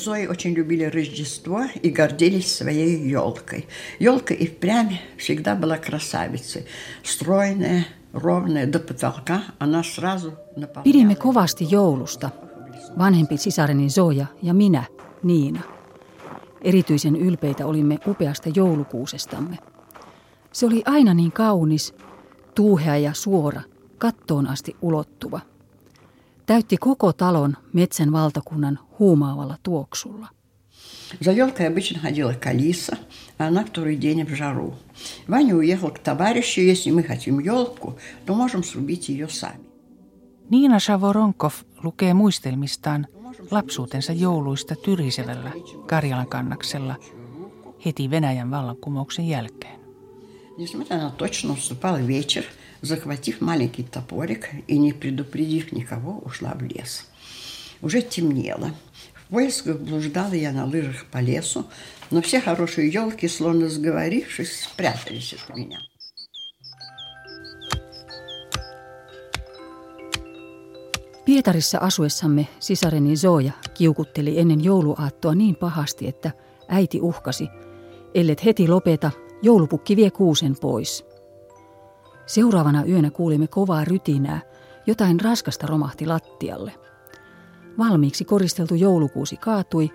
Мы с Зоей очень любили Рождество и гордились своей елкой. Елка и впрямь всегда была красавицей. Стройная, ровная до потолка, она сразу наполняла... Pidimme kovasti joulusta. Vanhempi sisareni Zoja ja minä, Niina. Erityisen ylpeitä olimme upeasta joulukuusestamme. Se oli aina niin kaunis, tuuhea ja suora, kattoon asti ulottuva. Täytti koko talon metsän valtakunnan huumaavalla tuoksulla. За елкой обычно ходила Калиса, а она второй день в жару. Ваня уехал к товарищу, если мы хотим елку, то можем срубить ее сами. Niina Savoronkov lukee muistelmistaan lapsuutensa jouluista Tyrisevällä Karjalan kannaksella heti Venäjän vallankumouksen jälkeen. Несмотря на то, что наступал вечер, захватив маленький топорик и не предупредив никого, ушла в лес. Уже темнело. В поисках блуждала я на лыжах по лесу, но все хорошие елки, словно сговорившись, спрятались от меня. Pietarissa asuessamme sisareni Zoja kiukutteli ennen jouluaattoa niin pahasti, että äiti uhkasi, ellet heti lopeta, joulupukki vie kuusen pois. Seuraavana yönä kuulimme kovaa rytinää, jotain raskasta romahti lattialle. Valmiiksi koristeltu joulukuusi kaatui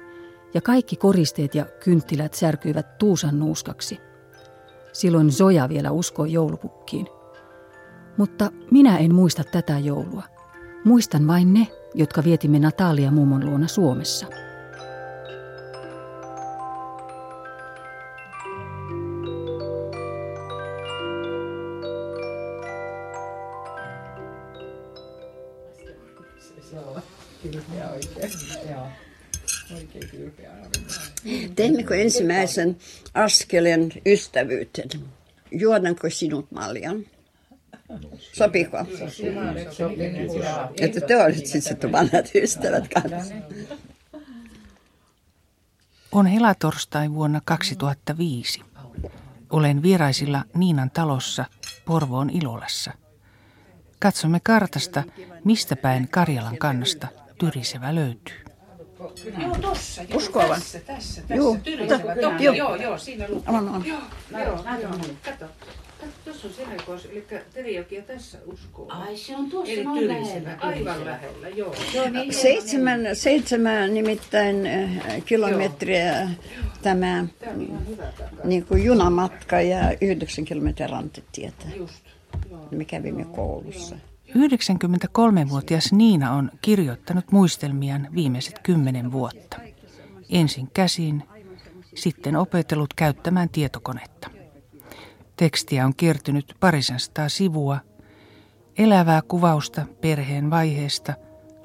ja kaikki koristeet ja kynttilät särkyivät tuusan nuuskaksi. Silloin Zoja vielä uskoi joulupukkiin. Mutta minä en muista tätä joulua. Muistan vain ne, jotka vietimme Natalia mummon luona Suomessa. Teimmekö ensimmäisen askeleen ystävyyteen? Juodanko sinut maljan? Sopiko? Että te olette sitten vanhat ystävät kanssa. On helatorstai vuonna 2005. Olen vieraisilla Niinan talossa Porvoon Ilolassa. Katsomme kartasta, mistä päin Karjalan kannasta Tyrisevä löytyy. Joo, tossa. Joo, Uskova. Tässä, tässä, tässä. Joo, Tyrisevä. to- Joo, joo. joo, joo, siinä lukee. On, on. Joo, joo, joo. Kato. Kato, tuossa on selkoos, eli Terijoki ja tässä uskoo. Ai se on tuossa Eli Tyrisevä, lähellä. aivan lähellä, joo. Seitsemän, seitsemän nimittäin äh, kilometriä tämä Tämä on takaa. niin kuin junamatka ja yhdeksän kilometriä rantatietä. Just. Joo. Me kävimme koulussa. 93-vuotias Niina on kirjoittanut muistelmiaan viimeiset kymmenen vuotta. Ensin käsin, sitten opetellut käyttämään tietokonetta. Tekstiä on kertynyt parisensataa sivua, elävää kuvausta perheen vaiheesta,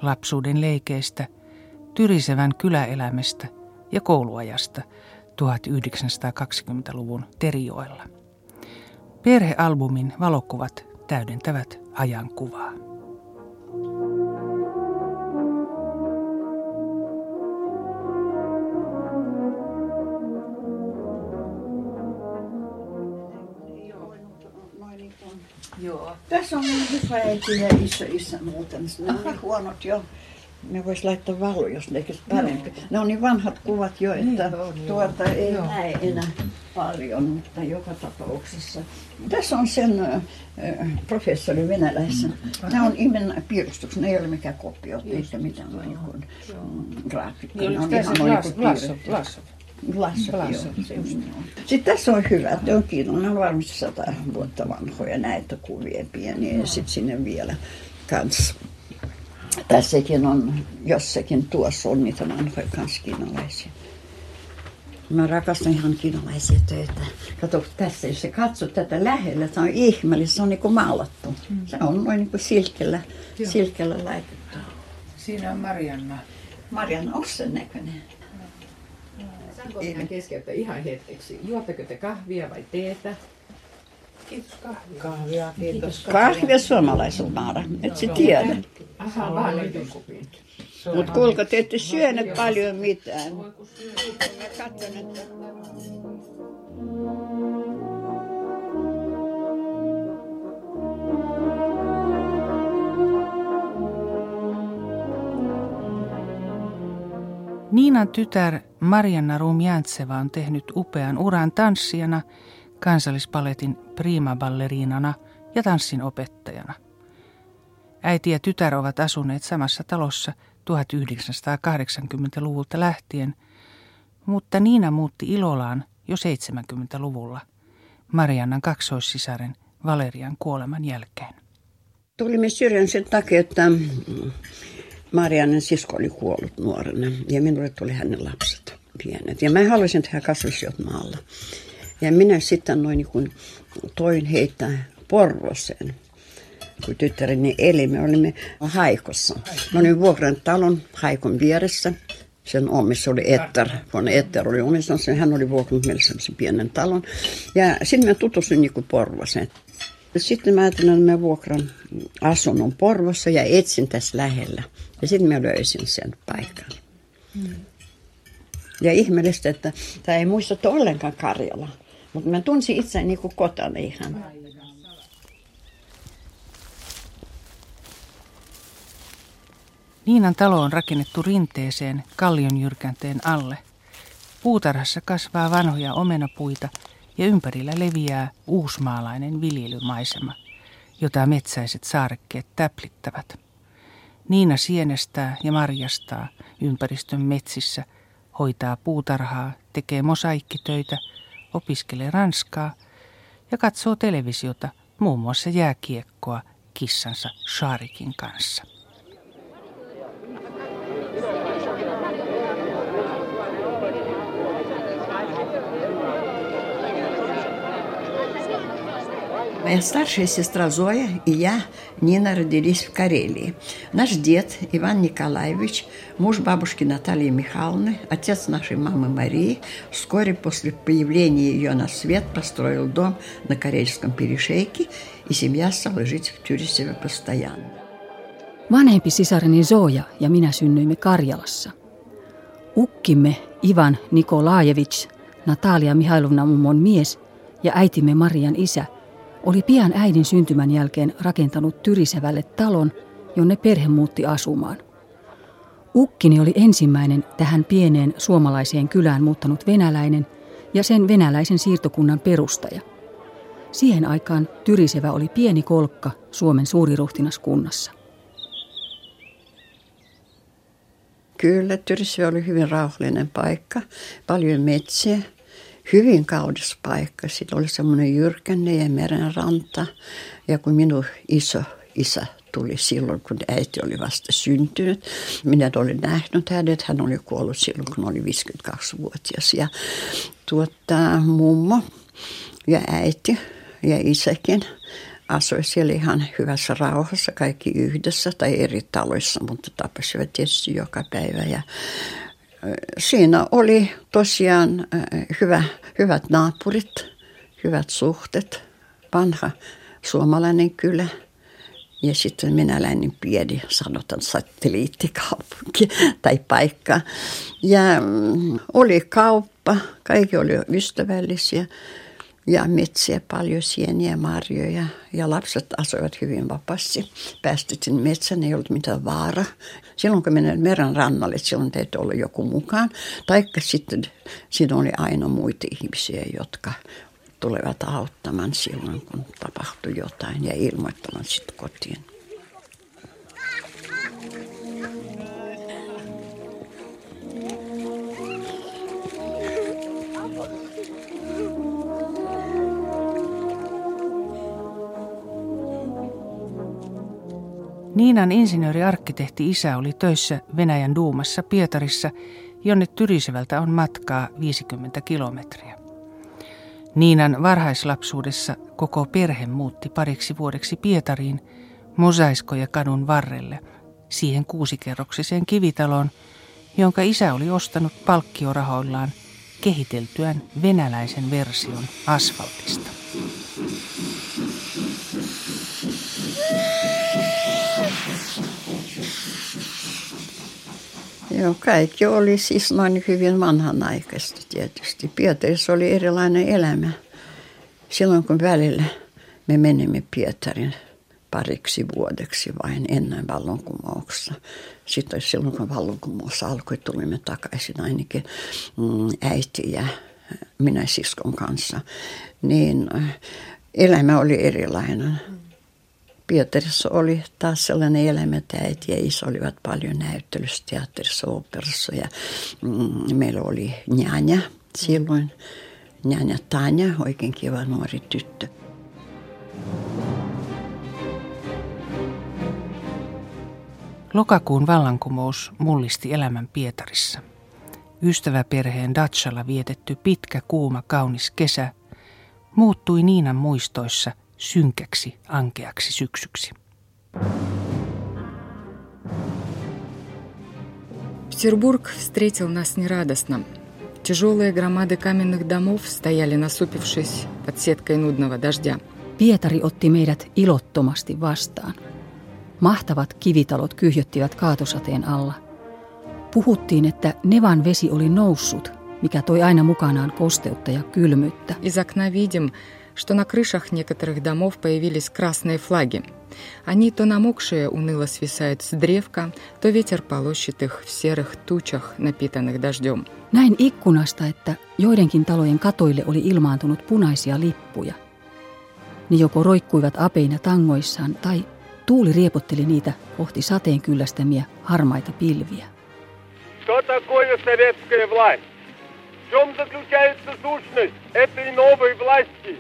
lapsuuden leikeistä, tyrisevän kyläelämästä ja kouluajasta 1920-luvun Terijoella. Perhealbumin valokuvat täydentävät ajankuvaa. Joo. Tässä on mun hyvä äiti ja iso isä muuten. Ne on niin huonot jo. Ne vois laittaa valo, jos ne parempi. Ne on niin vanhat kuvat jo, että tuota ei näe enää paljon, mutta joka tapauksessa. Tässä on sen äh, professori venäläisen. Nämä on imen piirustukset, ne ei ole mikään kopiot, eikä mitään niin kuin graafikko. Ne on ihan noin kuin on. Sitten tässä on hyvä, että on kiinni, on varmasti sata vuotta vanhoja näitä kuvia pieniä ja sitten sinne vielä kans. Tässäkin on jossakin tuossa on niitä vanhoja kans kiinalaisia. Mä rakastan ihan kiinalaisia töitä. Kato, tässä jos sä katsot tätä lähellä, se on ihmeellistä, se on niinku maalattu. Se on noin niinku silkellä, silkellä laitettu. Siinä on Marianna. Marian, onko sen näköinen? Saanko minä keskeyttää ihan hetkeksi? Juotteko te kahvia vai teetä? Kiitos kahvia. Kahvia, kiitos. Kahvia suomalaisella maara, et sä tiedä. Aha, vaan levynkupin. Mutta kuulkaa, te ette syöneet paljon mitään. Mä katson, että... Niinan tytär Marianna Rumjantseva on tehnyt upean uran tanssijana, kansallispaletin prima-balleriinana ja tanssin opettajana. Äiti ja tytär ovat asuneet samassa talossa 1980-luvulta lähtien, mutta Niina muutti Ilolaan jo 70-luvulla Mariannan kaksoissisaren Valerian kuoleman jälkeen. Tulimme syrjän sen takia, että Mariannen sisko oli kuollut nuorena ja minulle tuli hänen lapset pienet. Ja mä haluaisin tehdä kasvisjot maalla. Ja minä sitten noin niin kuin toin heitä Porvoseen, kun tyttäreni eli. Me olimme Haikossa. Mä olin vuokran talon Haikon vieressä. Sen omissa oli Etter, kun Etter oli omissa, hän oli vuokrannut meille sellaisen pienen talon. Ja sitten mä tutustuin niin kuin Porvoseen. Sitten mä ajattelin, että mä vuokran asunnon Porvossa ja etsin tässä lähellä. Ja sitten mä löysin sen paikan. Ja ihmeellistä, että tämä ei muistuta ollenkaan Karjala. Mutta mä tunsin itseäni niin kuin kotona ihan. Niinan talo on rakennettu rinteeseen kallion jyrkänteen alle. Puutarhassa kasvaa vanhoja omenapuita ja ympärillä leviää uusmaalainen viljelymaisema, jota metsäiset saarekkeet täplittävät. Niina sienestää ja marjastaa ympäristön metsissä, hoitaa puutarhaa, tekee mosaikkitöitä, opiskelee ranskaa ja katsoo televisiota, muun muassa jääkiekkoa kissansa Sharikin kanssa. Моя старшая сестра Зоя и я, Нина, родились в Карелии. Наш дед Иван Николаевич, муж бабушки Натальи Михайловны, отец нашей мамы Марии, вскоре после появления ее на свет построил дом на Карельском перешейке, и семья стала жить в Тюрисеве постоянно. Vanhempi sisareni Zoja ja minä synnyimme Karjalassa. Ukkimme Ivan Nikolaevich, Natalia Mihailovna mummon mies ja äitimme Marian isä – oli pian äidin syntymän jälkeen rakentanut Tyrisevälle talon, jonne perhe muutti asumaan. Ukkini oli ensimmäinen tähän pieneen suomalaiseen kylään muuttanut venäläinen ja sen venäläisen siirtokunnan perustaja. Siihen aikaan Tyrisevä oli pieni kolkka Suomen suuriruhtinaskunnassa. Kyllä, Tyrisevä oli hyvin rauhallinen paikka, paljon metsiä hyvin kaunis paikka. Sitten oli semmoinen jyrkänne ja merenranta. Ja kun minun iso isä tuli silloin, kun äiti oli vasta syntynyt. Minä olin nähnyt hänet. Hän oli kuollut silloin, kun oli 52-vuotias. Ja tuota, mummo ja äiti ja isäkin asui siellä ihan hyvässä rauhassa, kaikki yhdessä tai eri taloissa, mutta tapasivat tietysti joka päivä. Ja siinä oli tosiaan hyvä, hyvät naapurit, hyvät suhteet, vanha suomalainen kylä. Ja sitten minäläinen pieni, sanotaan satelliittikaupunki tai paikka. Ja mm, oli kauppa, kaikki oli ystävällisiä ja metsiä paljon, sieniä, marjoja. Ja lapset asuivat hyvin vapaasti. Päästettiin metsään, ei ollut mitään vaara. Silloin kun menen meren rannalle, silloin täytyy olla joku mukaan. Taikka sitten siinä oli aina muita ihmisiä, jotka tulevat auttamaan silloin, kun tapahtui jotain ja ilmoittamaan sitten kotiin. Niinan insinööriarkkitehti isä oli töissä Venäjän duumassa Pietarissa, jonne Tyrisevältä on matkaa 50 kilometriä. Niinan varhaislapsuudessa koko perhe muutti pariksi vuodeksi Pietariin Mosaiskoja kadun varrelle, siihen kuusikerroksiseen kivitaloon, jonka isä oli ostanut palkkiorahoillaan kehiteltyään venäläisen version asfaltista. Joo, kaikki oli siis noin hyvin vanhanaikaista tietysti. Pietarissa oli erilainen elämä. Silloin kun välillä me menimme Pietarin pariksi vuodeksi vain ennen vallankumouksessa. Sitten silloin, kun vallankumous alkoi, tulimme takaisin ainakin mm, äiti ja minä siskon kanssa. Niin äh, elämä oli erilainen. Pietarissa oli taas sellainen elämä, että äiti ja isä olivat paljon näyttelyssä, teatterissa, operassa ja mm, meillä oli njanja silloin. Njanja Tanja, oikein kiva nuori tyttö. Lokakuun vallankumous mullisti elämän Pietarissa. Ystäväperheen Datsalla vietetty pitkä, kuuma, kaunis kesä muuttui Niinan muistoissa synkäksi, ankeaksi syksyksi. Петербург встретил нас нерадостно. Тяжелые громады каменных домов стояли насупившись под сеткой нудного дождя. Pietari otti meidät ilottomasti vastaan. Mahtavat kivitalot kyhjöttivät kaatosateen alla. Puhuttiin, että Nevan vesi oli noussut, mikä toi aina mukanaan kosteutta ja kylmyyttä. Из окна видим, что на крышах некоторых домов появились красные флаги. Они то намокшие уныло свисают с древка, то ветер полощет их в серых тучах, напитанных дождем. Näin ikkunasta, että joidenkin talojen katoille oli ilmaantunut punaisia lippuja. Ne joko roikkuivat apeina tangoissaan tai tuuli riepotteli niitä kohti sateen kyllästämiä harmaita pilviä. Что такое советская власть? В чем заключается сущность этой новой власти,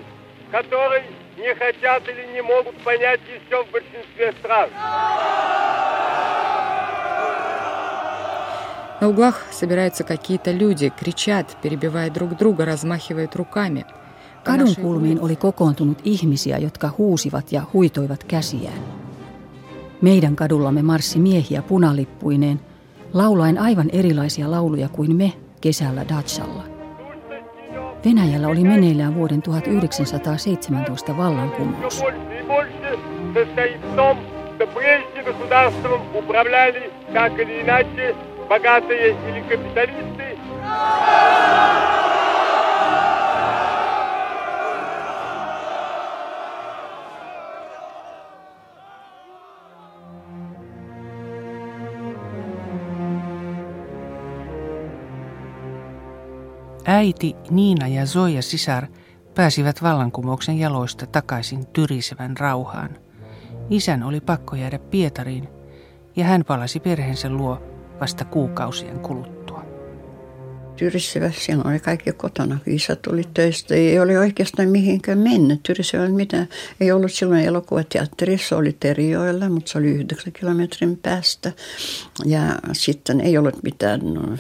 которой не хотят или не могут понять еще в большинстве стран? На углах собираются какие-то люди, кричат, перебивая друг друга, размахивают руками. По Kadun нашей kulmiin oli kokoontunut ihmisiä, jotka huusivat ja huitoivat käsiään. Meidän kadullamme marssi miehiä punalippuineen, laulaen aivan erilaisia lauluja kuin me kesällä Dachalla. Venäjällä oli meneillään vuoden 1917 vallankumous. Все больше и Äiti, Niina ja Zoja sisar pääsivät vallankumouksen jaloista takaisin tyrisevän rauhaan. Isän oli pakko jäädä Pietariin ja hän palasi perheensä luo vasta kuukausien kuluttua. Tyrisivä, siellä oli kaikki kotona, isä tuli töistä. Ei ole oikeastaan mihinkään mennyt. Tyrisivä mitä, ei ollut silloin elokuvateatterissa, oli Terijoella, mutta se oli yhdeksän kilometrin päästä. Ja sitten ei ollut mitään no, äh,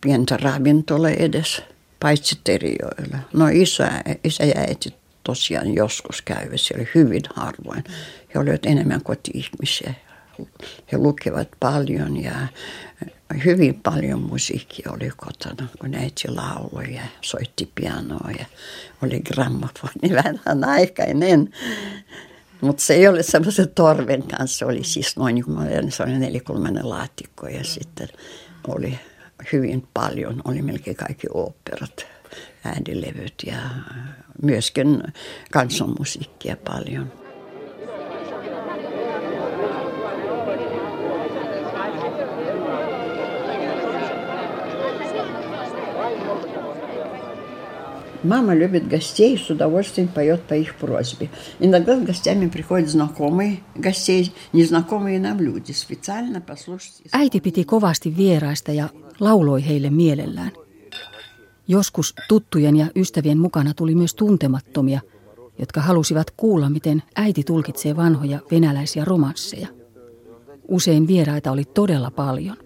pientä ravintola edes, paitsi Terijoella. No isä, isä ja äiti tosiaan joskus käyvät siellä hyvin harvoin. He olivat enemmän koti-ihmisiä. He lukevat paljon ja hyvin paljon musiikkia oli kotona, kun äiti lauloi ja soitti pianoa ja oli grammofoni vähän aikainen. Mutta se ei ole semmoisen torven kanssa, oli siis noin niin kuin se oli nelikulmainen laatikko ja sitten oli hyvin paljon, oli melkein kaikki oopperat, äänilevyt ja myöskin kansonmusiikkia paljon. Мама любит гостей, с удовольствием поет по их просьбе. Иногда с гостями приходят знакомые гостей, незнакомые нам люди, специально послушать. Äiti piti kovasti vieraista ja lauloi heille mielellään. Joskus tuttujen ja ystävien mukana tuli myös tuntemattomia, jotka halusivat kuulla, miten äiti tulkitsee vanhoja venäläisiä romansseja. Usein vieraita oli todella paljon.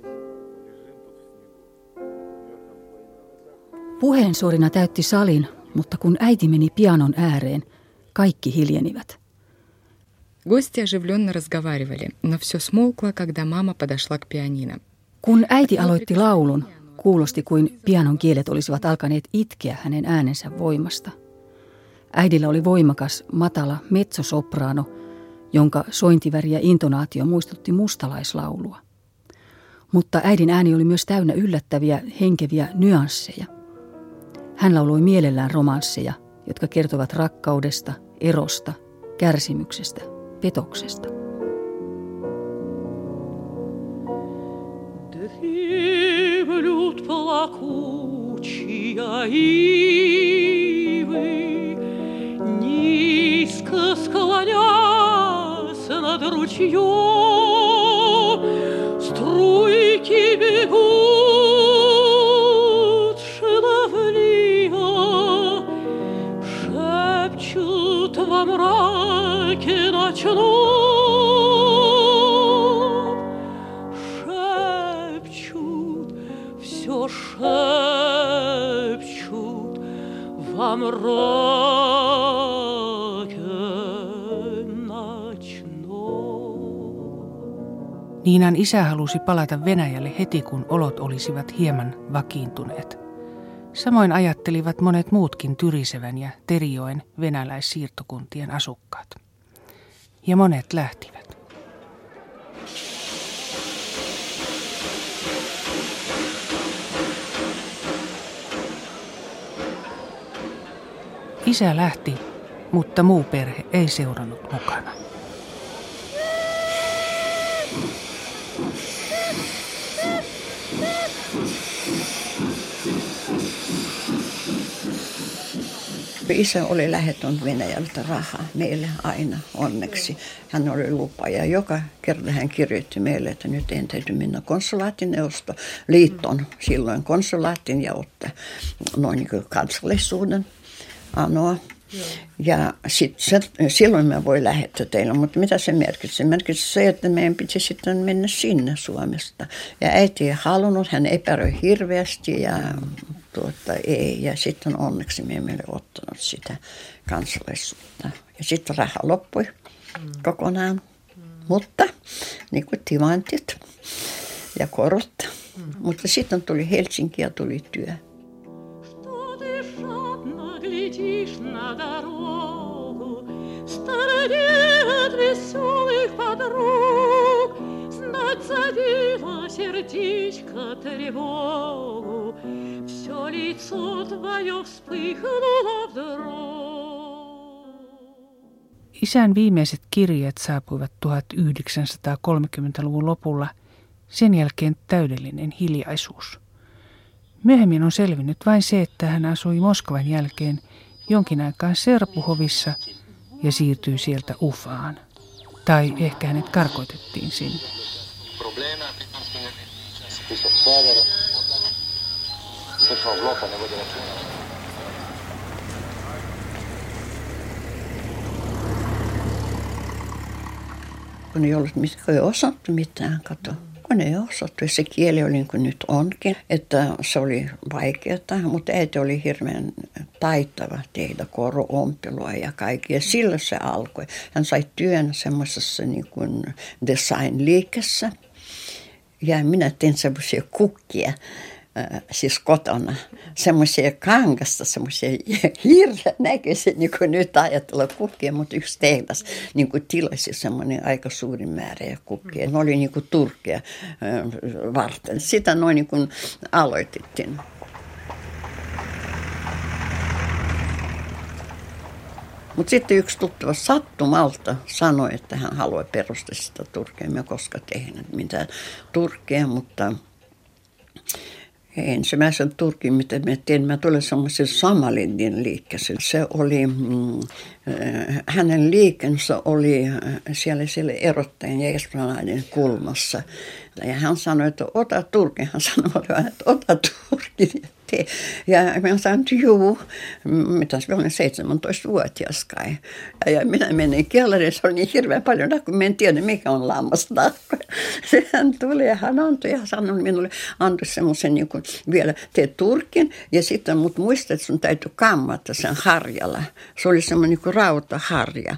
Puheensorina täytti salin, mutta kun äiti meni pianon ääreen, kaikki hiljenivät. Гости оживленно разговаривали, но все смолкло, когда мама подошла к пианино. Kun äiti aloitti laulun, kuulosti kuin pianon kielet olisivat alkaneet itkeä hänen äänensä voimasta. Äidillä oli voimakas, matala mezzosoprano, jonka sointiväri ja intonaatio muistutti mustalaislaulua. Mutta äidin ääni oli myös täynnä yllättäviä, henkeviä nyansseja – hän lauloi mielellään romansseja, jotka kertovat rakkaudesta, erosta, kärsimyksestä petoksesta. плакучая ивы, низко склонясь над ручьем, струйки бегут шепчут во мраке ночном. Niinan isä halusi palata Venäjälle heti kun olot olisivat hieman vakiintuneet. Samoin ajattelivat monet muutkin Tyrisevän ja Terijoen venäläissiirtokuntien asukkaat. Ja monet lähtivät. Isä lähti, mutta muu perhe ei seurannut mukana. Isä oli lähettänyt Venäjältä rahaa meille aina onneksi. Hän oli lupaja. Joka kerta hän kirjoitti meille, että nyt en täytyy mennä konsulaatineuvosto liittoon silloin konsulaatin ja ottaa noin niin kansallisuuden anoa. Ja sit, se, silloin mä voi lähettää teille, mutta mitä se merkitsi? Merkitsi se, että meidän piti sitten mennä sinne Suomesta. Ja äiti ei halunnut, hän epäröi hirveästi ja tuota, ei. Ja sitten onneksi me emme ole ottanut sitä kansalaisuutta. Ja sitten raha loppui mm. kokonaan. Mm. Mutta niin kuin timantit ja korot. Mm. Mutta sitten tuli Helsinki ja tuli työ. веселых подруг Знать задела сердечко тревогу Все лицо твое вспыхнуло вдруг Isän viimeiset kirjeet saapuivat 1930-luvun lopulla, sen jälkeen täydellinen hiljaisuus. Myöhemmin on selvinnyt vain se, että hän asui Moskovan jälkeen jonkin aikaa Serpuhovissa ja siirtyi sieltä Ufaan. Tai ehkä hänet karkoitettiin sinne. Kun ei ollut mitään osattu mitään, kato kun ei osattu. Se kieli oli niin kuin nyt onkin, että se oli vaikeaa, mutta äiti oli hirveän taitava tehdä korompelua ja kaikkea. Sillä se alkoi. Hän sai työn semmoisessa niin kuin design-liikessä. Ja minä tein semmoisia kukkia siis kotona semmoisia kangasta, semmoisia hirveän näköisiä, niin kuin nyt ajatella kukkia, mutta yksi tehdas niin kuin tilasi semmoinen aika suuri määrä kukkia. Ne oli niin kuin turkkeja varten. Sitä noin niin kuin aloitettiin. Mutta sitten yksi tuttava sattumalta sanoi, että hän haluaa perustaa sitä Turkea. Me koska tehnyt mitään Turkea, mutta ensimmäisen Turkin, mitä mä tein, mä tulin semmoisen Samalindin liikkeeseen. Se oli, mm, äh, hänen liikensä oli äh, siellä, siellä erottajan ja esplanadin kulmassa. Ja hän sanoi, että ota Turkin. Hän sanoi, että ota Turkin tee. Ja mä sanoin, että juu, mitä se oli 17-vuotias kai. Ja minä menin kellariin, se oli niin hirveän paljon kun mä en tiedä mikä on lammasnahko. Hän tuli ja hän antoi ja sanoi minulle, antoi semmoisen niin vielä tee turkin ja sitten mut muistat, että sun täytyy kammata sen harjalla. Se oli semmoinen niin rautaharja.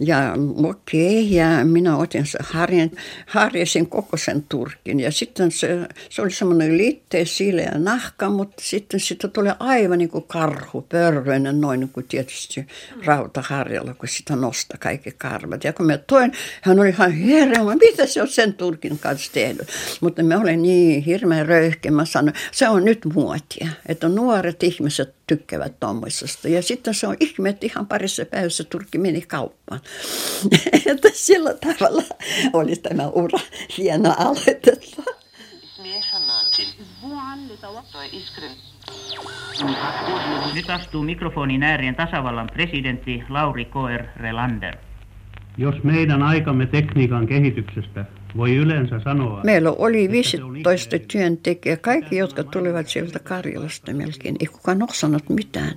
Ja okei, okay, ja minä otin sen harjan, harjasin koko sen turkin ja sitten se, se oli semmoinen liitteen sileä nahka, mutta sitten sitä tuli aivan niin kuin karhu, pörröinen, noin niin kuin tietysti rautaharjalla, kun sitä nosta kaikki karvat. Ja kun me toin, hän oli ihan hirveä, mitä se on sen turkin kanssa tehnyt. Mutta me olen niin hirveän röyhkeä, mä sanoin, se on nyt muotia, että nuoret ihmiset tykkäävät tuommoisesta. Ja sitten se on ihme, että ihan parissa päivässä Turkki meni kauppaan. että sillä tavalla oli tämä ura hieno aloitettu. Nyt astuu mikrofonin ääreen tasavallan presidentti Lauri Koer Relander. Jos meidän aikamme tekniikan kehityksestä voi yleensä sanoa... Meillä oli 15 työntekijää, kaikki, jotka tulivat sieltä Karjalasta melkein. Ei kukaan osannut mitään.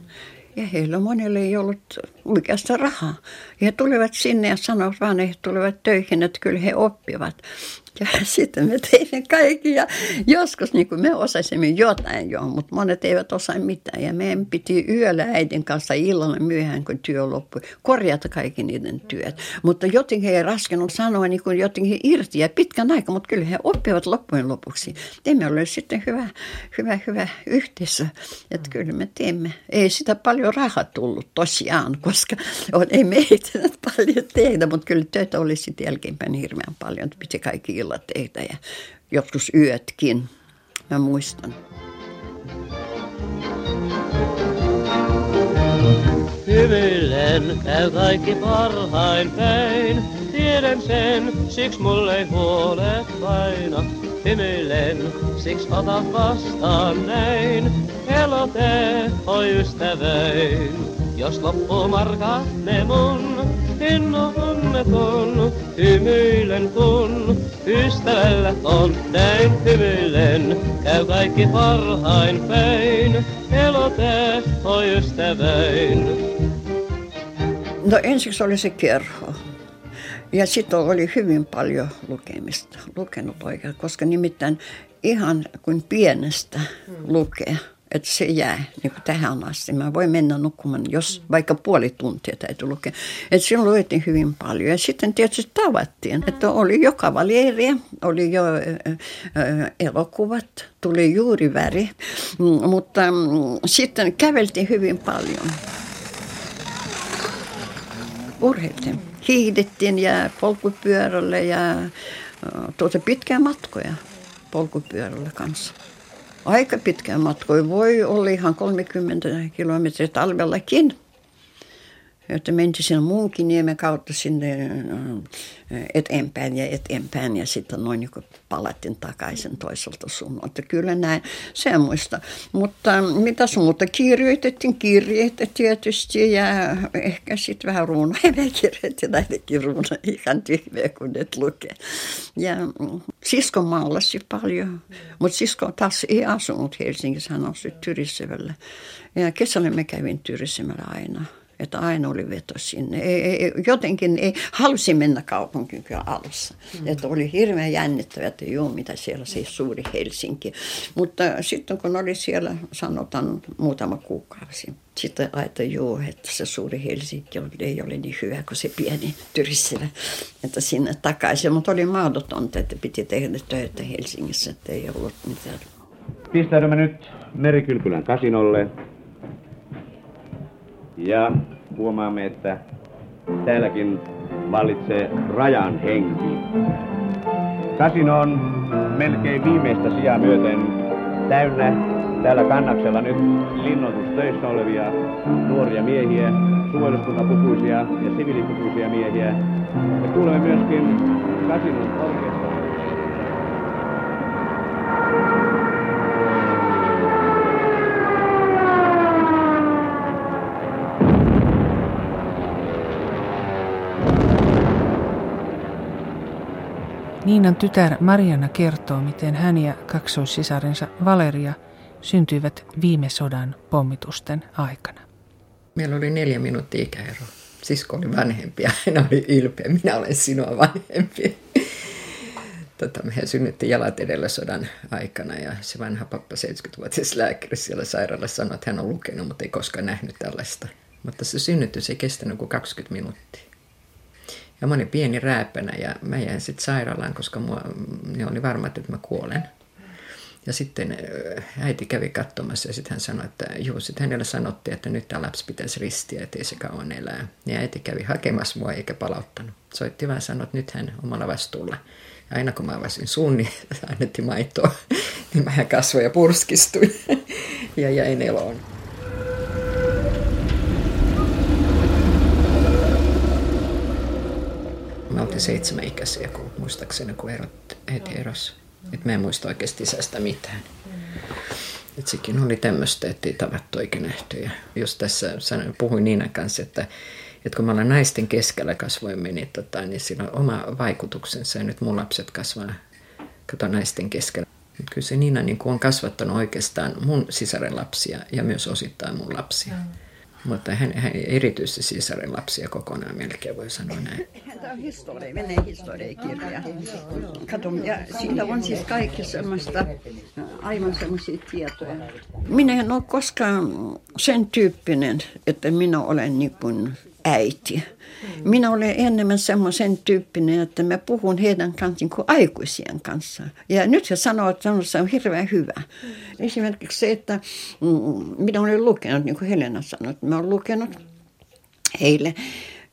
Ja heillä monelle ei ollut oikeastaan rahaa. Ja he tulivat sinne ja sanoivat vaan, että he tulivat töihin, että kyllä he oppivat. Ja sitten me teimme kaikki ja joskus niin kuin me osaisimme jotain jo, mutta monet eivät osaa mitään. Ja meidän piti yöllä äidin kanssa illalla myöhään, kun työ loppui, korjata kaikki niiden työt. Mutta jotenkin ei raskenut sanoa niin kuin jotenkin irti ja pitkän aikaa, mutta kyllä he oppivat loppujen lopuksi. Teemme oli sitten hyvä, hyvä, hyvä yhteisö, että kyllä me teemme. Ei sitä paljon rahaa tullut tosiaan, koska ei meitä paljon tehdä, mutta kyllä töitä oli sitten jälkeenpäin hirveän paljon, piti kaikki teitä ja joskus yötkin. Mä muistan. Hymyillen käy kaikki parhain päin. Tiedän sen, siksi mulle ei huolet paina. Hymyillen, siksi ota vastaan näin. Elote, oi ystäväin. Jos loppuu marka ne mun, en onnetun. Hymyilen kun on näin hymyilen. Käy kaikki parhain päin, elote oi ystäväin. No ensiksi oli se kerho. Ja sitten oli hyvin paljon lukemista, lukenut oikein, koska nimittäin ihan kuin pienestä lukea että se jää niin kuin tähän asti. Mä voin mennä nukkumaan, jos vaikka puoli tuntia täytyy lukea. Että silloin luettiin hyvin paljon. Ja sitten tietysti tavattiin, että oli jo kavaleeria, oli jo elokuvat, tuli juuri väri. Mm, mutta mm, sitten käveltiin hyvin paljon. Urheiltiin. Hiidettiin ja polkupyörällä ja tuota pitkää matkoja polkupyörällä kanssa aika pitkään matkoja. Voi olla ihan 30 kilometriä talvellakin. Että mentiin sen muunkin niemen kautta sinne eteenpäin ja eteenpäin ja sitten noin niin palattiin takaisin toiselta suunnalta. Kyllä näin semmoista. Mutta mitä muuta? Kirjoitettiin kirjeitä tietysti ja ehkä sitten vähän ruunoja. Me kirjoitettiin ainakin ruunoja ihan tyhmiä, kun ne lukee. Ja sisko maalasi paljon, mutta sisko taas ei asunut Helsingissä, hän asui Tyrissevällä. Ja kesällä me kävin Tyrissevällä aina että aina oli veto sinne. Ei, ei, jotenkin ei, halusi mennä kaupunkiin kyllä alussa. Mm. Että oli hirveän jännittävä, että joo, mitä siellä se suuri Helsinki. Mutta sitten kun oli siellä, sanotaan muutama kuukausi, sitten ajattelin, joo, että se suuri Helsinki ei ole niin hyvä kuin se pieni Tyrissillä, että sinne takaisin. Mutta oli mahdotonta, että piti tehdä töitä Helsingissä, että ei ollut mitään. Pistäydymme nyt Merikylpylän kasinolle ja huomaamme, että täälläkin vallitsee rajan henki. Kasino on melkein viimeistä sijaa myöten täynnä täällä kannaksella nyt linnoitustöissä olevia nuoria miehiä, suojeluskuntapukuisia ja siviilipukuisia miehiä. Me kuulemme myöskin kasinon orkesterin. Niinan tytär Mariana kertoo, miten hän ja kaksoissisarensa Valeria syntyivät viime sodan pommitusten aikana. Meillä oli neljä minuuttia ikäero. Sisko oli vanhempi ja hän oli ylpeä. Minä olen sinua vanhempi. Tota, mehän synnyttiin jalat edellä sodan aikana ja se vanha pappa 70-vuotias lääkäri siellä sairaalassa sanoi, että hän on lukenut, mutta ei koskaan nähnyt tällaista. Mutta se synnytys ei kestänyt kuin 20 minuuttia. Ja mä olin pieni rääpänä ja mä jäin sitten sairaalaan, koska mua, ne oli varma, että mä kuolen. Ja sitten äiti kävi katsomassa ja sitten hän sanoi, että juu, sitten hänelle sanottiin, että nyt tämä lapsi pitäisi ristiä, ettei se kauan elää. Ja äiti kävi hakemassa mua eikä palauttanut. Soitti vaan sanoi, että nyt hän omalla vastuulla. Ja aina kun mä avasin suun, niin annettiin maitoa, niin mä kasvoin ja purskistuin ja jäin eloon. Mä oltiin seitsemän ikäisiä, kun muistaakseni, kun erot, äiti erosi. Että mä en muista oikeasti isästä mitään. Et sekin oli tämmöistä, että ei tavattu eikä nähty. Ja jos tässä sanoin, puhuin Niinan kanssa, että, että kun mä olen naisten keskellä kasvoimme, niin, tota, niin sillä on oma vaikutuksensa. Ja nyt mun lapset kasvaa kato naisten keskellä. Mut kyllä se Niina niin on kasvattanut oikeastaan mun sisaren lapsia ja myös osittain mun lapsia. Mm. Mutta hän, hän erityisesti sisaren lapsia kokonaan melkein voi sanoa näin. Tämä on historia, menee historiakirja. Kato, ja siitä on siis kaikki semmoista, aivan semmoisia tietoja. Minä en ole koskaan sen tyyppinen, että minä olen niin kuin äiti. Minä olen enemmän semmoisen tyyppinen, että mä puhun heidän kanssaan niin aikuisien kanssa. Ja nyt he sanoo, että se on hirveän hyvä. Esimerkiksi se, että mm, minä olen lukenut, niin kuin Helena sanoi, että mä olen lukenut heille.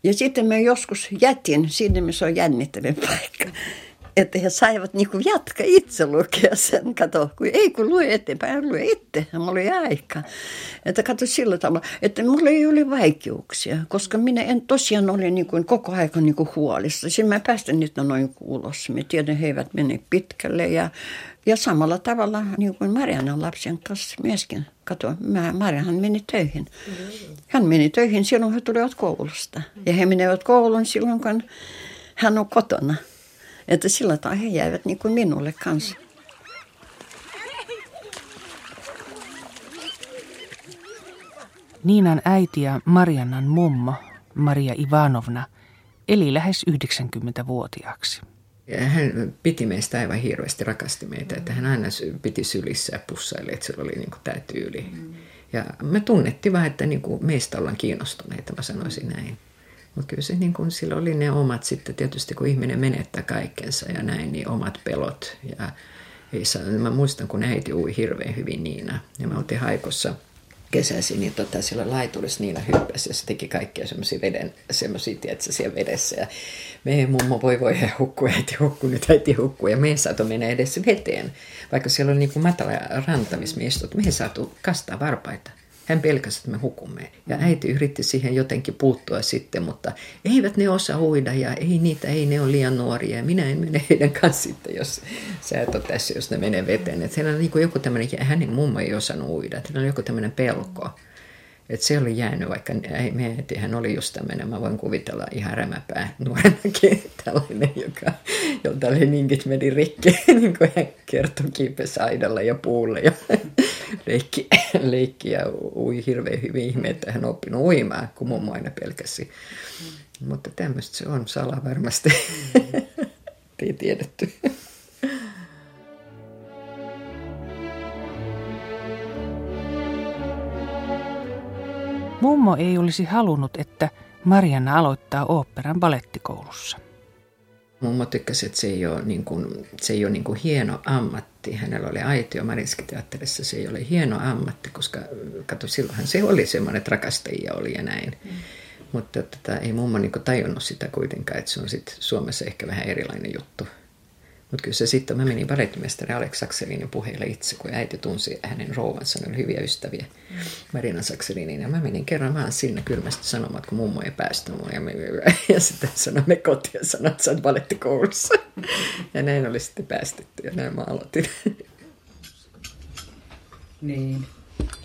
Ja sitten mä joskus jätin sinne, missä on jännittävä paikka että he saivat niin kuin jatka itse lukea sen. Kato, kun ei kun lue eteenpäin, lue itse. Mulla oli aika. Että kato sillä tavalla, että mulla ei ole vaikeuksia, koska minä en tosiaan ole niin kuin koko ajan niin kuin huolissa. Siinä mä päästän niitä noin ulos. Mä tiedän, he eivät mene pitkälle ja, ja samalla tavalla niin kuin Marianan lapsen kanssa myöskin. Kato, mä, Mariahan meni töihin. Hän meni töihin silloin, kun he tulivat koulusta. Ja he menevät kouluun silloin, kun hän on kotona. Että sillä tavalla he jäivät niin kuin minulle kanssa. Niinan äiti ja Mariannan mummo, Maria Ivanovna, eli lähes 90-vuotiaaksi. Ja hän piti meistä aivan hirveästi, rakasti meitä, että hän aina piti sylissä ja pussaili, että sillä oli niin kuin tämä tyyli. Ja me tunnettiin vaan, että niin kuin meistä ollaan kiinnostuneita, mä sanoisin näin. Mutta kyllä se niin kun sillä oli ne omat sitten, tietysti kun ihminen menettää kaikkensa ja näin, niin omat pelot. Ja saa, mä muistan, kun äiti ui hirveän hyvin Niina. Ja me oltiin haikossa kesäisin, niin tota, siellä laiturissa Niina hyppäsi ja se teki kaikkia semmoisia veden, semmoisia, tiedätkö, siellä vedessä. Ja me mummo voi voi hukku, äiti hukku, nyt äiti hukku. Ja me ei saatu mennä edes veteen, vaikka siellä oli niin kuin matala ranta, missä me istut. Me ei saatu kastaa varpaita. Hän pelkäsi, että me hukumme. Ja äiti yritti siihen jotenkin puuttua sitten, mutta eivät ne osaa uida ja ei niitä, ei ne ole liian nuoria. Ja minä en mene heidän kanssa sitten, jos sä et ole tässä, jos ne menee veteen. Että on niin joku tämmöinen, hänen mummo ei osannut uida. Että on joku tämmöinen pelko. Että se oli jäänyt, vaikka ei, me, hän oli just tämmöinen, mä voin kuvitella ihan rämäpää nuorenakin tällainen, joka, jolta ninkit meni rikki, niin kuin hän kertoi kiipesi aidalla ja puulle ja leikki, leikki ja ui hirveän hyvin ihme, että hän oppinut uimaan, kun mummo aina pelkäsi. Mm. Mutta tämmöistä se on sala varmasti. Mm. ei tiedetty. Mummo ei olisi halunnut, että Marianna aloittaa oopperan balettikoulussa. Mummo tykkäsi, että se ei ole, niin kuin, se ei ole niin kuin hieno ammatti. Hänellä oli aitio Mariskiteatterissa, se ei ole hieno ammatti, koska kato, silloinhan se oli semmoinen, että rakastajia oli ja näin. Mm. Mutta tota, ei mummo niin kuin tajunnut sitä kuitenkaan, että se on sit Suomessa ehkä vähän erilainen juttu. Mutta kyllä se sitten, mä menin balettimestari Alex Sakselinin puheille itse, kun äiti tunsi hänen rouvansa, ne oli hyviä ystäviä, mm. Marina Sakselinin. Ja mä menin kerran vaan sinne kylmästi sanomaan, kun mummo ei päästä mua. Ja, me, ja sitten sanoin kotiin ja sanoin, että sä oot balettikoulussa. Ja näin oli sitten päästetty ja näin mä aloitin. Niin.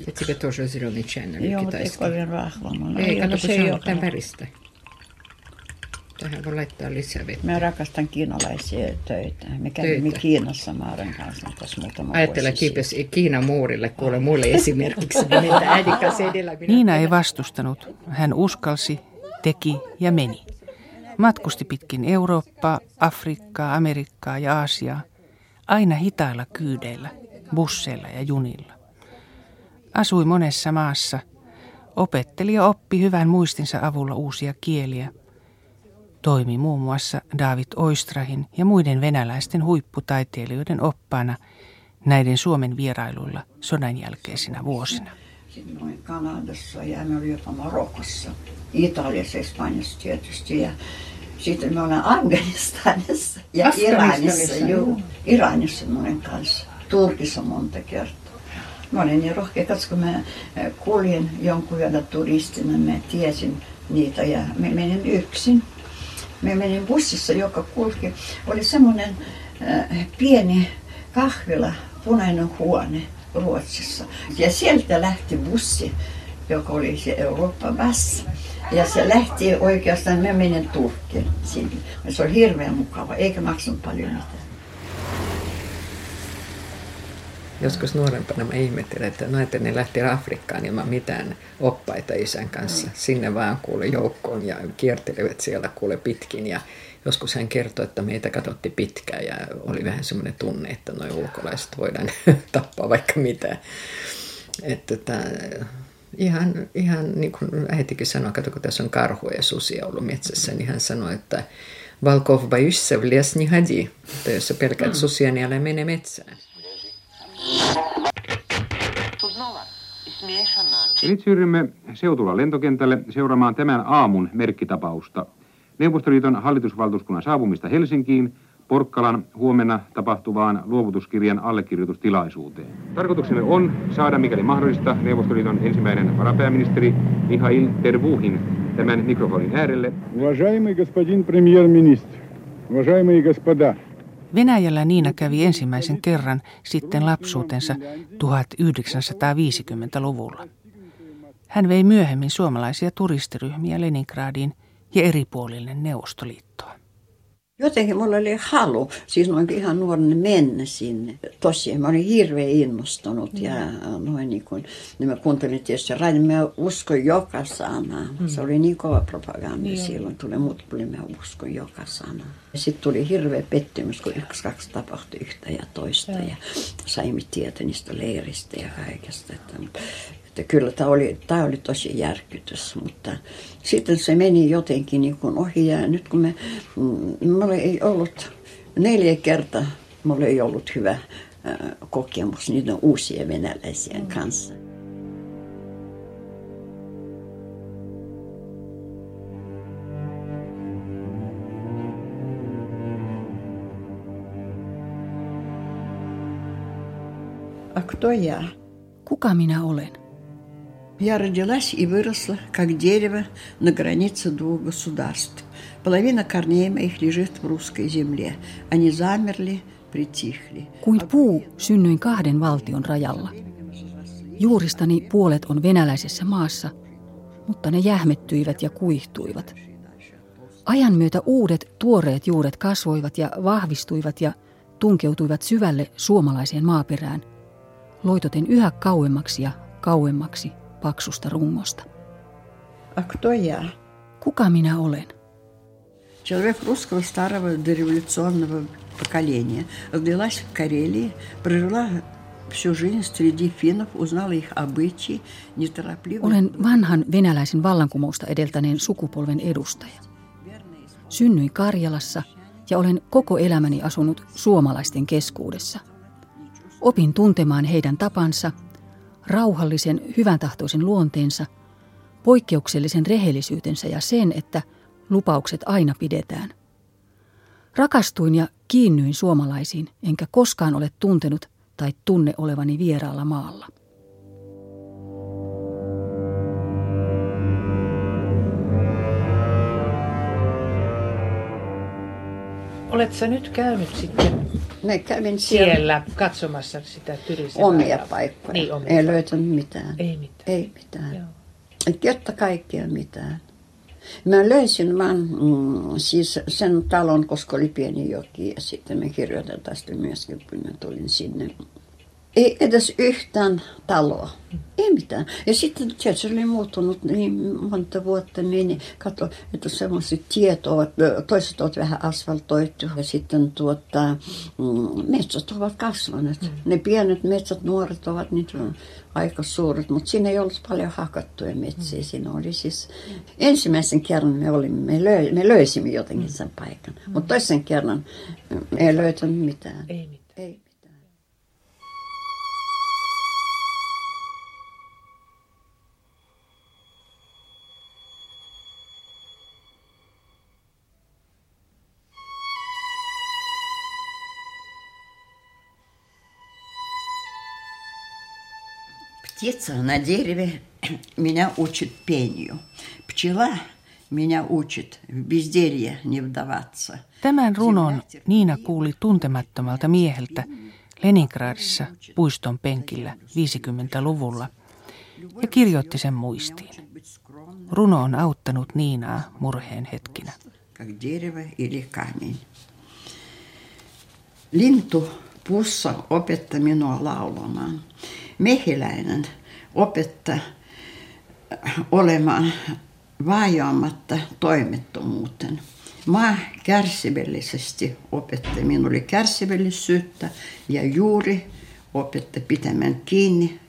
Etsikö tuossa Zironi Channel? Joo, mutta ei paljon rahvaa. Ei, kato, kun se on tämän väristä. Tähän voi laittaa lisää vettä. Mä rakastan kiinalaisia töitä. Me kävimme Kiinassa Maaren kanssa tässä muutama Ajattele kiipes Kiinan muurille, kuule mulle esimerkiksi, edellä. Niina ei vastustanut. Hän uskalsi, teki ja meni. Matkusti pitkin Eurooppaa, Afrikkaa, Amerikkaa ja Aasiaa. Aina hitailla kyydeillä, busseilla ja junilla. Asui monessa maassa. Opetteli ja oppi hyvän muistinsa avulla uusia kieliä – toimi muun muassa David Oistrahin ja muiden venäläisten huipputaiteilijoiden oppaana näiden Suomen vierailuilla sodan jälkeisinä vuosina. Sitten noin Kanadassa ja me oli jopa Marokossa, Italiassa, Espanjassa tietysti ja sitten me ollaan Afganistanissa ja Iranissa, juu, Iranissa monen kanssa. Turkissa monta kertaa. Mä olin niin rohkea, koska kun mä kuljin jonkun verran turistina, mä tiesin niitä ja me menin yksin. Me menin bussissa, joka kulki. Oli semmoinen äh, pieni kahvila, punainen huone Ruotsissa. Ja sieltä lähti bussi, joka oli se Eurooppa Bass. Ja se lähti oikeastaan, mä menin Turkkiin sinne. Se oli hirveän mukava, eikä maksanut paljon mitään. Joskus nuorempana mä ihmettelin, että naiset ne lähti Afrikkaan ilman mitään oppaita isän kanssa. Mm. Sinne vaan kuule joukkoon ja kiertelivät siellä kuule pitkin ja joskus hän kertoi, että meitä katsotti pitkään ja oli vähän semmoinen tunne, että noi ulkolaiset voidaan tappaa vaikka mitä. Että tota, ihan, ihan niin kuin äitikin sanoi, kato kun tässä on karhu ja susia ollut metsässä, niin hän sanoi, että Valkov vai yssä, jos sä pelkäät mm. susia, niin älä mene metsään. Nyt siirrymme Seutula lentokentälle seuraamaan tämän aamun merkkitapausta. Neuvostoliiton hallitusvaltuuskunnan saapumista Helsinkiin Porkkalan huomenna tapahtuvaan luovutuskirjan allekirjoitustilaisuuteen. Tarkoituksemme on saada, mikäli mahdollista, Neuvostoliiton ensimmäinen varapääministeri Mihail Tervuhin tämän mikrofonin äärelle. Уважаемый господин премьер-министр, уважаемые господа, Venäjällä Niina kävi ensimmäisen kerran sitten lapsuutensa 1950-luvulla. Hän vei myöhemmin suomalaisia turistiryhmiä Leningradiin ja eri puolille Neuvostoliittoa. Jotenkin mulla oli halu, siis noin ihan nuorena mennä sinne. Tosiaan mä olin hirveän innostunut mm. ja noin niin kuin, niin mä kuuntelin tietysti radio, mä uskon joka sanaa. Mm. Se oli niin kova propaganda niin. silloin, tuli mut tuli, mä uskon joka sanaa. Ja sitten tuli hirveä pettymys, kun yksi, kaksi tapahtui yhtä ja toista ja, ja saimme tietää niistä leiristä ja kaikesta. Että, että kyllä tämä oli, tämä oli tosi järkytys, mutta sitten se meni jotenkin niin kuin ohi ja nyt kun me, mm, mulla ei ollut neljä kertaa, mulla ei ollut hyvä kokemus niiden uusien venäläisien kanssa. Kuka minä olen? Я родилась и выросла, как дерево на границе двух государств. Половина корней моих лежит в русской земле. Они замерли, притихли. Kuin puu synnyin kahden valtion rajalla. Juuristani puolet on venäläisessä maassa, mutta ne jähmettyivät ja kuihtuivat. Ajan myötä uudet, tuoreet juuret kasvoivat ja vahvistuivat ja tunkeutuivat syvälle suomalaiseen maaperään, loitoten yhä kauemmaksi ja kauemmaksi paksusta rungosta. А кто я? Kuka minä olen? Человек русского старого дореволюционного поколения. Родилась в Карелии, прожила всю жизнь среди финнов, узнала их обычаи, неторопливо... Olen vanhan venäläisen vallankumousta edeltäneen sukupolven edustaja. Synnyin Karjalassa ja olen koko elämäni asunut suomalaisten keskuudessa. Opin tuntemaan heidän tapansa – rauhallisen, hyvän tahtoisen luonteensa, poikkeuksellisen rehellisyytensä ja sen, että lupaukset aina pidetään. Rakastuin ja kiinnyin suomalaisiin, enkä koskaan ole tuntenut tai tunne olevani vieraalla maalla. Oletko nyt käynyt sitten Me kävin siellä, siellä katsomassa sitä Tyrisen omia rajalla? paikkoja. Niin, omia Ei löytänyt mitään. Ei mitään. Ei mitään. Joo. Et jotta kaikkea mitään. Mä löysin vaan mm, siis sen talon, koska oli pieni joki ja sitten me kirjoitan tästä myöskin, kun mä tulin sinne. Ei edes yhtään taloa. Ei mitään. Ja sitten tietysti oli muuttunut niin monta vuotta, niin katso, että semmoiset tiet ovat, toiset ovat vähän asfaltoitu ja sitten tuota, mm, metsät ovat kasvaneet. Mm. Ne pienet metsät, nuoret ovat niitä aika suuret, mutta siinä ei ollut paljon hakattuja metsiä. Siinä oli siis ensimmäisen kerran me, olimme, me, löy, me löysimme jotenkin sen paikan, mutta toisen kerran me ei löytänyt mitään. Ei mitään. Ei. Птица на дереве меня учит пению. Пчела меня учит в безделье не вдаваться. Tämän runon Niina kuuli tuntemattomalta mieheltä Leningradissa puiston penkillä 50-luvulla ja kirjoitti sen muistiin. Runo on auttanut Niinaa murheen hetkinä. Lintu pussa opetti minua laulamaan. Mehiläinen opettaa olemaan vaajaamatta toimettomuuten. Maa kärsivällisesti opetti minulle kärsivällisyyttä ja juuri opetti pitämään kiinni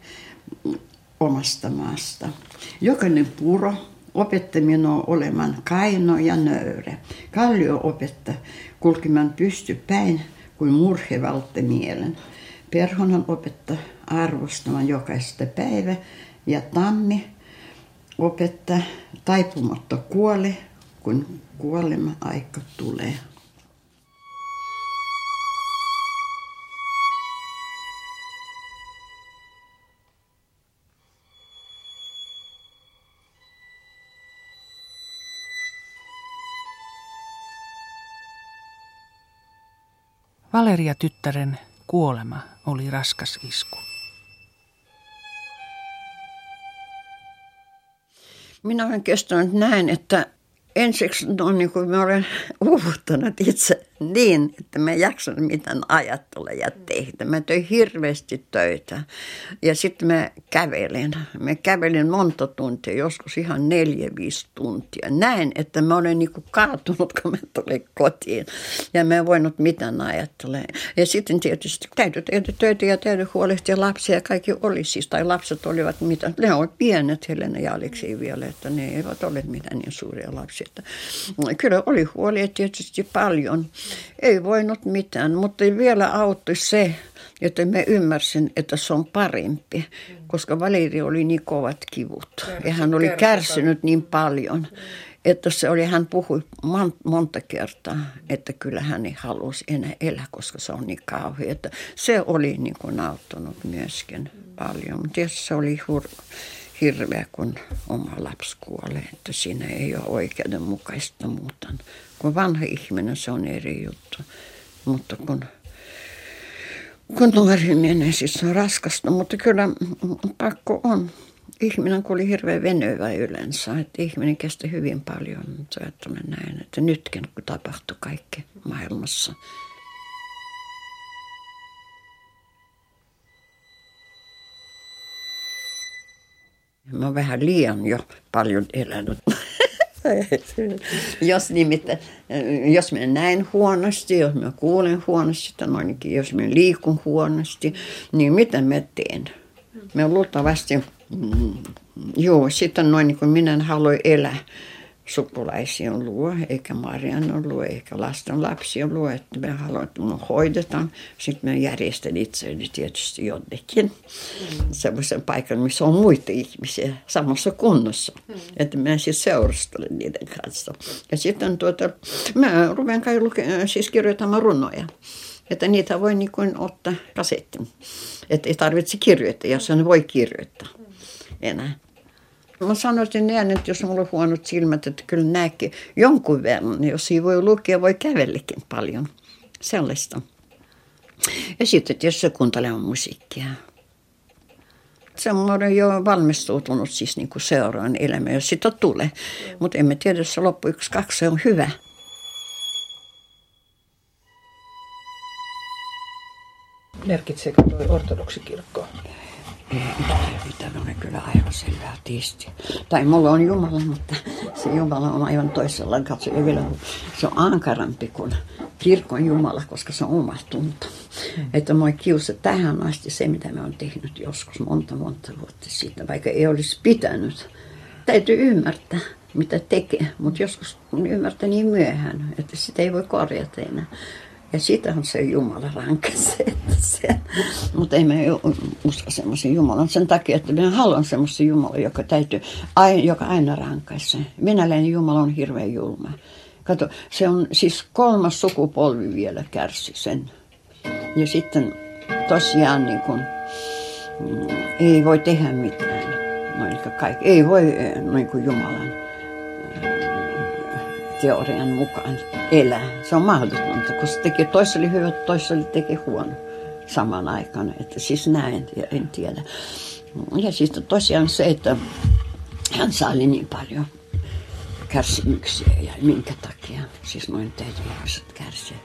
omasta maasta. Jokainen puro opetti minua olemaan kaino ja nöyrä. Kallio opetti kulkemaan pystypäin kuin murhe vältti mielen. Perhonen opetti arvostamaan jokaista päivä ja tammi opettaa taipumatta kuole, kun kuolema aika tulee. Valeria tyttären kuolema oli raskas isku. Minä olen kestänyt näin, että ensiksi no, niin kuin mä olen uuvuttanut itse niin, että mä en jaksanut mitään ajattella ja tehdä. Mä tein hirveästi töitä ja sitten mä kävelin. Mä kävelin monta tuntia, joskus ihan neljä, viisi tuntia. Näin, että mä olen niin kuin kaatunut, kun mä tulin kotiin ja mä en voinut mitään ajatella. Ja sitten tietysti täytyy tehdä töitä ja täytyy huolehtia lapsia kaikki oli siis, tai lapset olivat mitä, ne olivat pienet Helena ja Aleksi vielä, että ne eivät ole mitään niin suuria lapsia. Kyllä oli huolia tietysti paljon. Ei voinut mitään, mutta vielä auttoi se, että mä ymmärsin, että se on parempi, koska Valeri oli niin kovat kivut ja hän oli kärsinyt niin paljon, että se oli, hän puhui monta kertaa, että kyllä hän ei halusi enää elää, koska se on niin kauhea. Että se oli niin kuin auttanut myöskin paljon, mutta se oli hur- hirveä, kun oma lapsi kuolee, että siinä ei ole oikeudenmukaista muuta. Kun vanha ihminen, se on eri juttu. Mutta kun, kun nuori menee, siis se on raskasta, mutta kyllä pakko on. Ihminen kun oli hirveän venyvä yleensä, että ihminen kesti hyvin paljon, mutta ajattelen näin, että nytkin kun tapahtui kaikki maailmassa – Mä oon vähän liian jo paljon elänyt. jos nimittäin, jos mä näen huonosti, jos mä kuulen huonosti, tai noinkin, jos mä liikun huonosti, niin mitä mä teen? Mä luultavasti, mm, joo, sitten noin niin kuin minä en halua elää sukulaisia luo, eikä Marian luo, eikä lasten lapsia luo, että me haluamme, että me hoidetaan. Sitten me järjestän itseäni tietysti jonnekin mm. semmoisen paikan, missä on muita ihmisiä samassa kunnossa. Mm. Että mä siis seurustelen niiden kanssa. Ja sitten tuota, mä rupean kai luke- siis kirjoittamaan runoja. Että niitä voi niin kuin ottaa kasettiin. Että ei tarvitse kirjoittaa, jos sen voi kirjoittaa enää. Mä sanoisin näin, että jos mulla on huonot silmät, että kyllä näkee jonkun verran. Jos ei voi lukea, voi kävellekin paljon. Sellaista. Ja sitten tietysti kuuntelemaan musiikkia. On jo valmistautunut siis niin kuin seuraan elämään, jos sitä tulee. Mutta emme tiedä, jos se loppu yksi, kaksi, se on hyvä. Merkitseekö tuo ortodoksikirkko Tämä on kyllä aivan selvää tietysti. Tai mulla on Jumala, mutta se Jumala on aivan toisella katsoja vielä. Se on ankarampi kuin kirkon Jumala, koska se on oma tunto. Mm. Että moi kiusa tähän asti se, mitä me on tehnyt joskus monta monta vuotta sitten, vaikka ei olisi pitänyt. Täytyy ymmärtää, mitä tekee, mutta joskus ymmärtää niin myöhään, että sitä ei voi korjata enää. Ja sitähän se Jumala rankaisee. Se, mutta ei me usko semmoisen Jumalan sen takia, että minä haluan semmoisen Jumalan, joka, täytyy, joka aina rankaisee. Venäläinen Jumala on hirveän julma. Kato, se on siis kolmas sukupolvi vielä kärsi sen. Ja sitten tosiaan niin kun, ei voi tehdä mitään. No, kaikki. Ei voi niin kuin Jumalan teorian mukaan elää. Se on mahdotonta, kun se tekee toiselle hyvä, toiselle tekee huono saman aikana. Että siis näin, en tiedä. Ja siis tosiaan se, että hän sai niin paljon kärsimyksiä ja minkä takia siis noin täytyy ihmiset kärsiä.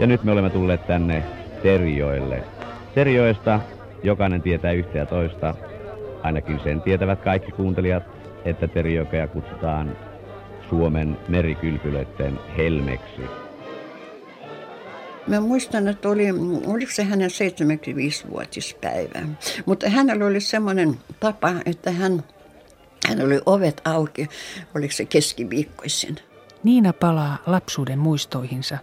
Ja nyt me olemme tulleet tänne Terjoille. Terjoista jokainen tietää yhtä ja toista. Ainakin sen tietävät kaikki kuuntelijat, että Terjokea kutsutaan Suomen merikylpylöiden helmeksi. Mä muistan, että oli, oliko se hänen 75-vuotispäivä. Mutta hänellä oli semmoinen tapa, että hän, hän oli ovet auki, oliko se keskiviikkoisin. Niina palaa lapsuuden muistoihinsa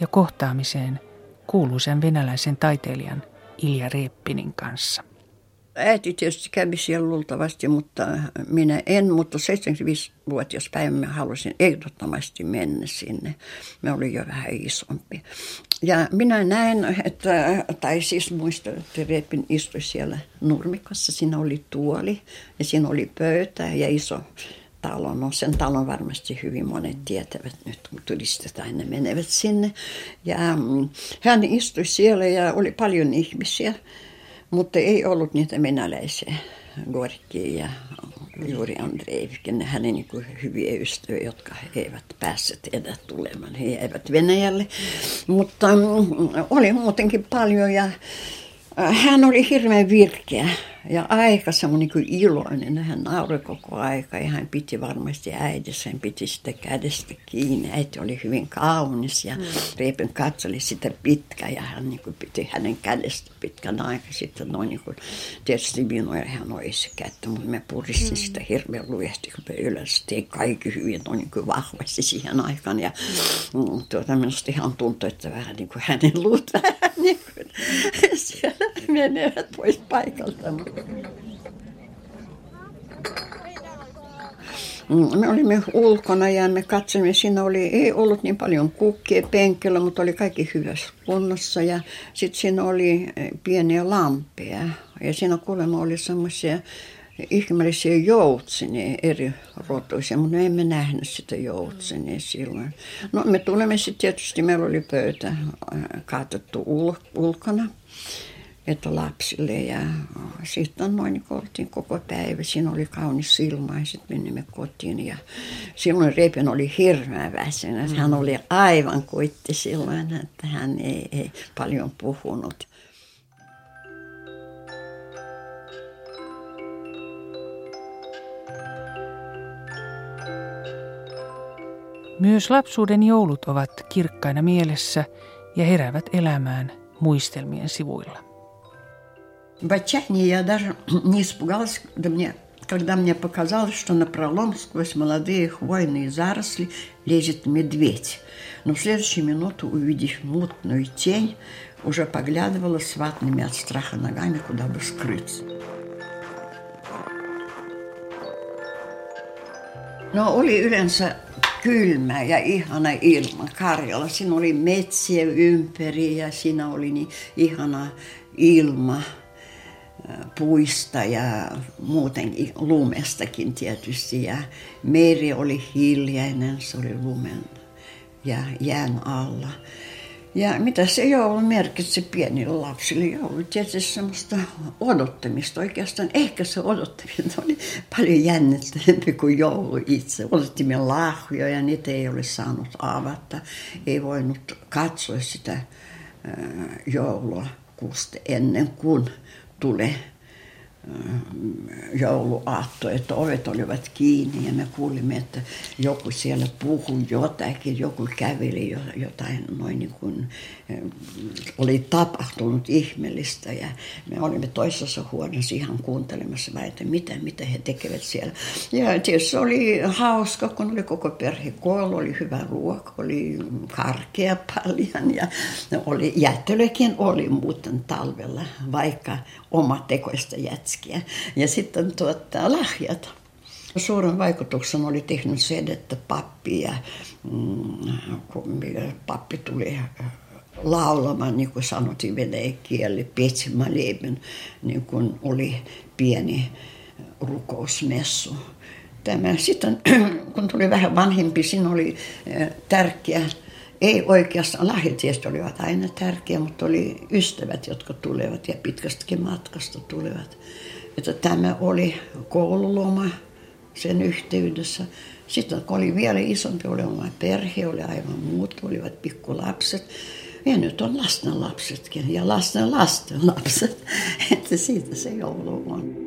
ja kohtaamiseen kuuluisen venäläisen taiteilijan Ilja Reppinin kanssa. Äiti tietysti kävi siellä luultavasti, mutta minä en, mutta 75-vuotias päivä mä halusin ehdottomasti mennä sinne. Mä olin jo vähän isompi. Ja minä näen, että, tai siis muistan, että Reppin istui siellä nurmikossa. Siinä oli tuoli ja siinä oli pöytä ja iso talo. No sen talon varmasti hyvin monet tietävät nyt, kun turistit aina menevät sinne. Ja mm, hän istui siellä ja oli paljon ihmisiä. Mutta ei ollut niitä venäläisiä, Gorki ja Juuri Andreevikin, hänen niin hyviä ystäviä, jotka eivät päässeet enää tulemaan. He jäivät Venäjälle, mutta mm, oli muutenkin paljon ja hän oli hirveän virkeä ja aika semmoinen niin iloinen. Hän nauroi koko aika ja hän piti varmasti äidessä, hän piti sitä kädestä kiinni. Äiti oli hyvin kaunis ja mm. Reipin katseli sitä pitkään ja hän niin kuin piti hänen kädestä pitkän aikaa. Sitten noin niin kuin, tietysti minua ja hän olisi kättä, mutta mä puristin mm. sitä hirveän lujasti, kun me ylös. Tein kaikki hyvin noin niin kuin vahvasti siihen aikaan ja mm. tuota, minusta ihan tuntui, että vähän niin kuin hänen luut vähän niin kuin siellä menevät pois paikalta. Mm, me olimme ulkona ja me katsoimme, siinä oli, ei ollut niin paljon kukkia penkillä, mutta oli kaikki hyvässä kunnossa. Ja sitten siinä oli eh, pieniä lampeja ja siinä kuulemma oli semmoisia ihmeellisiä joutsenia eri rotuisia, mutta me emme nähneet sitä joutsenia silloin. No me tulemme sitten tietysti, meillä oli pöytä äh, kaatettu ul- ulkona että lapsille ja sitten noin niin oltiin koko päivä. Siinä oli kaunis ilma ja sitten menimme kotiin ja silloin Repen oli hirveän väsynyt. Hän oli aivan kuitti silloin, että hän ei, ei paljon puhunut. Myös lapsuuden joulut ovat kirkkaina mielessä ja heräävät elämään muistelmien sivuilla. В отчаянии я даже не испугалась, когда мне, когда мне показалось, что на пролом сквозь молодые хвойные заросли лезет медведь. Но в следующую минуту, увидев мутную тень, уже поглядывала с ватными от страха ногами, куда бы скрыться. No oli yleensä kylmä ja ihana ilma Karjala. Siinä oli metsiä ympäri ja siinä oli niin ihana ilma puista ja muutenkin lumestakin tietysti. Ja meri oli hiljainen, se oli lumen ja jään alla. Ja mitä se joulu merkitsi pienille lapsille? Joulu tietysti semmoista odottamista oikeastaan. Ehkä se odottaminen oli paljon jännittävämpi kuin joulu itse. Odottimme lahjoja ja niitä ei ole saanut avata. Ei voinut katsoa sitä joulua kuusta ennen kuin tulee jouluaatto, että ovet olivat kiinni ja me kuulimme, että joku siellä puhui jotakin, joku käveli jotain noin niin kuin oli tapahtunut ihmeellistä ja me olimme toisessa huoneessa ihan kuuntelemassa vai, että mitä, mitä he tekevät siellä. Ja tietysti se oli hauska, kun oli koko perhe koolla, oli hyvä ruoka, oli karkea paljon ja oli, jättelykin oli muuten talvella, vaikka omatekoista jätskiä. Ja sitten tuota, lahjat. Suuren vaikutuksen oli tehnyt se, että pappi ja mm, kun pappi tuli laulamaan, niin kuin sanottiin venäjän kieli, Petsimaleven, niin kuin oli pieni rukousmessu. Tämä sitten, kun tuli vähän vanhempi, siinä oli tärkeä, ei oikeastaan lahjat tietysti olivat aina tärkeä, mutta oli ystävät, jotka tulevat ja pitkästäkin matkasta tulevat. Että tämä oli koululoma sen yhteydessä. Sitten kun oli vielä isompi, oli oma perhe, oli aivan muut, olivat pikkulapset. Ja nyt on lasten lapsetkin ja lasten lasten lapset. Että siitä se joulu on.